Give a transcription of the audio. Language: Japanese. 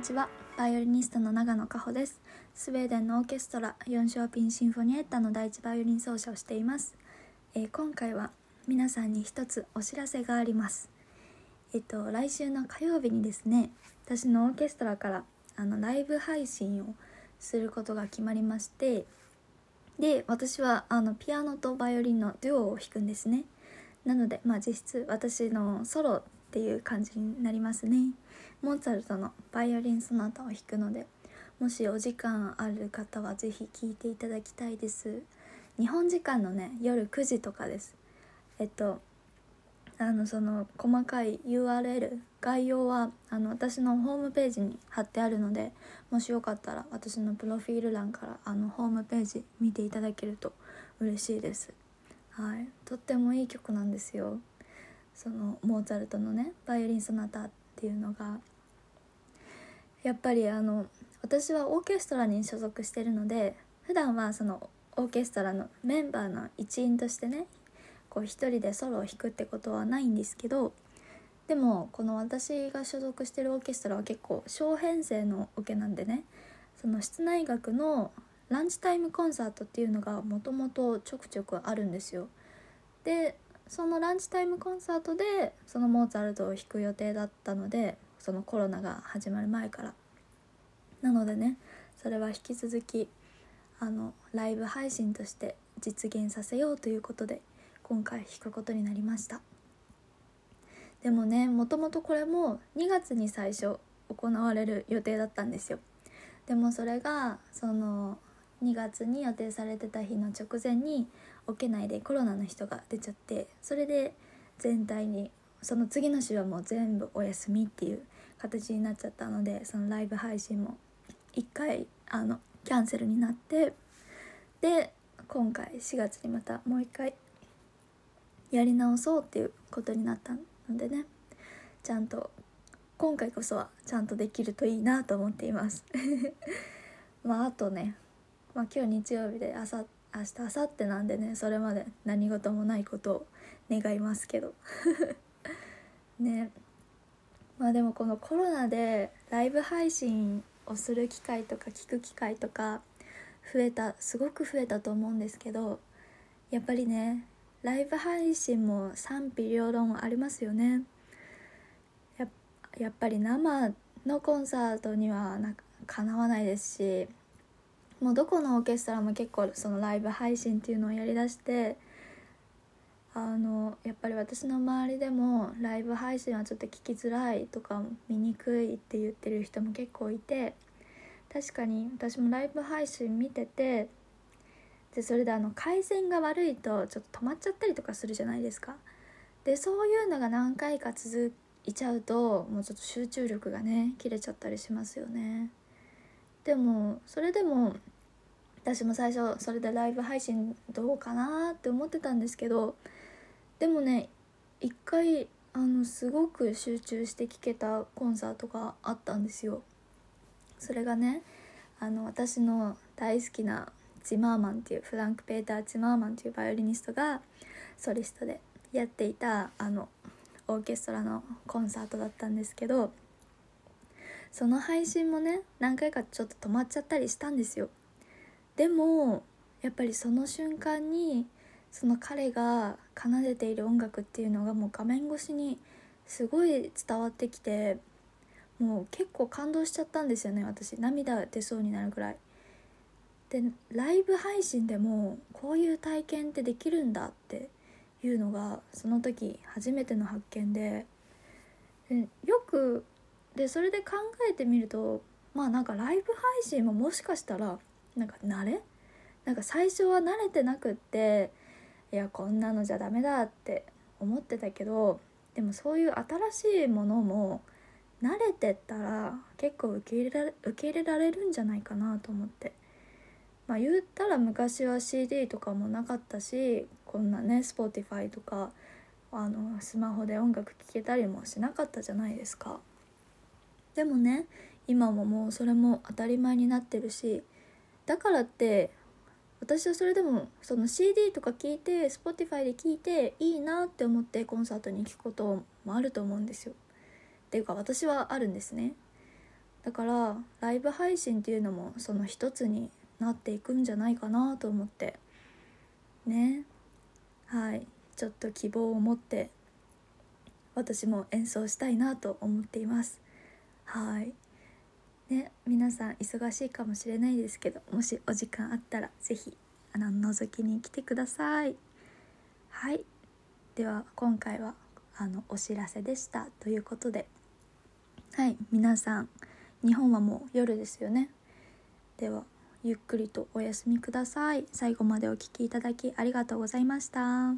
にちは。バイオリニストの長野加穂です。スウェーデンのオーケストラヨンショーピンシンフォニエッタの第一バイオリン奏者をしています、えー、今回は皆さんに一つお知らせがあります。えっと来週の火曜日にですね私のオーケストラからあのライブ配信をすることが決まりましてで私はあのピアノとバイオリンのデュオを弾くんですね。なのでまあ実質私のソロっていう感じになりますね。モーツァルトのバイオリンソナタを弾くのでもしお時間ある方は是非聴いていただきたいです。日本時間のね夜9時とかです。えっとあのその細かい URL 概要はあの私のホームページに貼ってあるのでもしよかったら私のプロフィール欄からあのホームページ見ていただけると嬉しいです。はい。とってもいい曲なんですよ。そのモーツァルトのねバイオリン・ソナタっていうのがやっぱりあの私はオーケストラに所属してるので普段はそのオーケストラのメンバーの一員としてねこう一人でソロを弾くってことはないんですけどでもこの私が所属してるオーケストラは結構小編成のオケなんでねその室内楽のランチタイムコンサートっていうのがもともとちょくちょくあるんですよ。でそのランチタイムコンサートでそのモーツァルトを弾く予定だったのでそのコロナが始まる前から。なのでねそれは引き続きあのライブ配信として実現させようということで今回弾くことになりました。でもねもともとこれも2月に最初行われる予定だったんですよ。でもそれがその2月に予定されてた日の直前にけ内でコロナの人が出ちゃってそれで全体にその次の週はもう全部お休みっていう形になっちゃったのでそのライブ配信も1回あのキャンセルになってで今回4月にまたもう一回やり直そうっていうことになったのでねちゃんと今回こそはちゃんとできるといいなと思っています。まああとね、まあ、今日日曜日で朝明日明後日なんでねそれまで何事もないことを願いますけど。ね。まあでもこのコロナでライブ配信をする機会とか聞く機会とか増えたすごく増えたと思うんですけどやっぱりねライブ配信も賛否両論ありますよね。やっぱり生のコンサートにはなかなわないですしもうどこのオーケストラも結構そのライブ配信っていうのをやりだしてあのやっぱり私の周りでもライブ配信はちょっと聞きづらいとか見にくいって言ってる人も結構いて確かに私もライブ配信見ててでそれであの回線が悪いとちょっと止まっちゃったりとかするじゃないですか。でそういうのが何回か続いちゃうともうちょっと集中力がね切れちゃったりしますよね。でもそれでも私も最初それでライブ配信どうかなって思ってたんですけどでもね一回あのすごく集中して聴けたコンサートがあったんですよ。それがねあの私の大好きなジマーマンっていうフランク・ペーター・ジマーマンっていうバイオリニストがソリストでやっていたあのオーケストラのコンサートだったんですけどその配信もね何回かちょっと止まっちゃったりしたんですよ。でもやっぱりその瞬間にその彼が奏でている音楽っていうのがもう画面越しにすごい伝わってきてもう結構感動しちゃったんですよね私。涙出そうになるぐらい。でライブ配信でもこういう体験ってできるんだっていうのがその時初めての発見ででよくでそれで考えてみるとまあなんかライブ配信ももしかしたらなんか慣れ？なんか最初は慣れてなくっていやこんなのじゃダメだって思ってたけどでもそういう新しいものも慣れてったら結構受け入れられ受け入れられるんじゃないかなと思って。まあ言ったら昔は CD とかもなかったしこんなね Spotify とかあのスマホで音楽聴けたりもしなかったじゃないですか。でもね今ももうそれも当たり前になってるしだからって私はそれでもその CD とか聞いて Spotify で聞いていいなって思ってコンサートに行くこともあると思うんですよ。っていうか私はあるんですね。だからライブ配信っていうのもその一つになっていくんじゃないかなと思ってねはいちょっと希望を持って私も演奏したいなと思っていますはい。ね皆さん忙しいかもしれないですけどもしお時間あったら是非あの覗きに来てください。はい。では今回はあのお知らせでした。ということで。はい。皆さん日本はもう夜ですよね。ではゆっくりとお休みください。最後までお聴きいただきありがとうございました。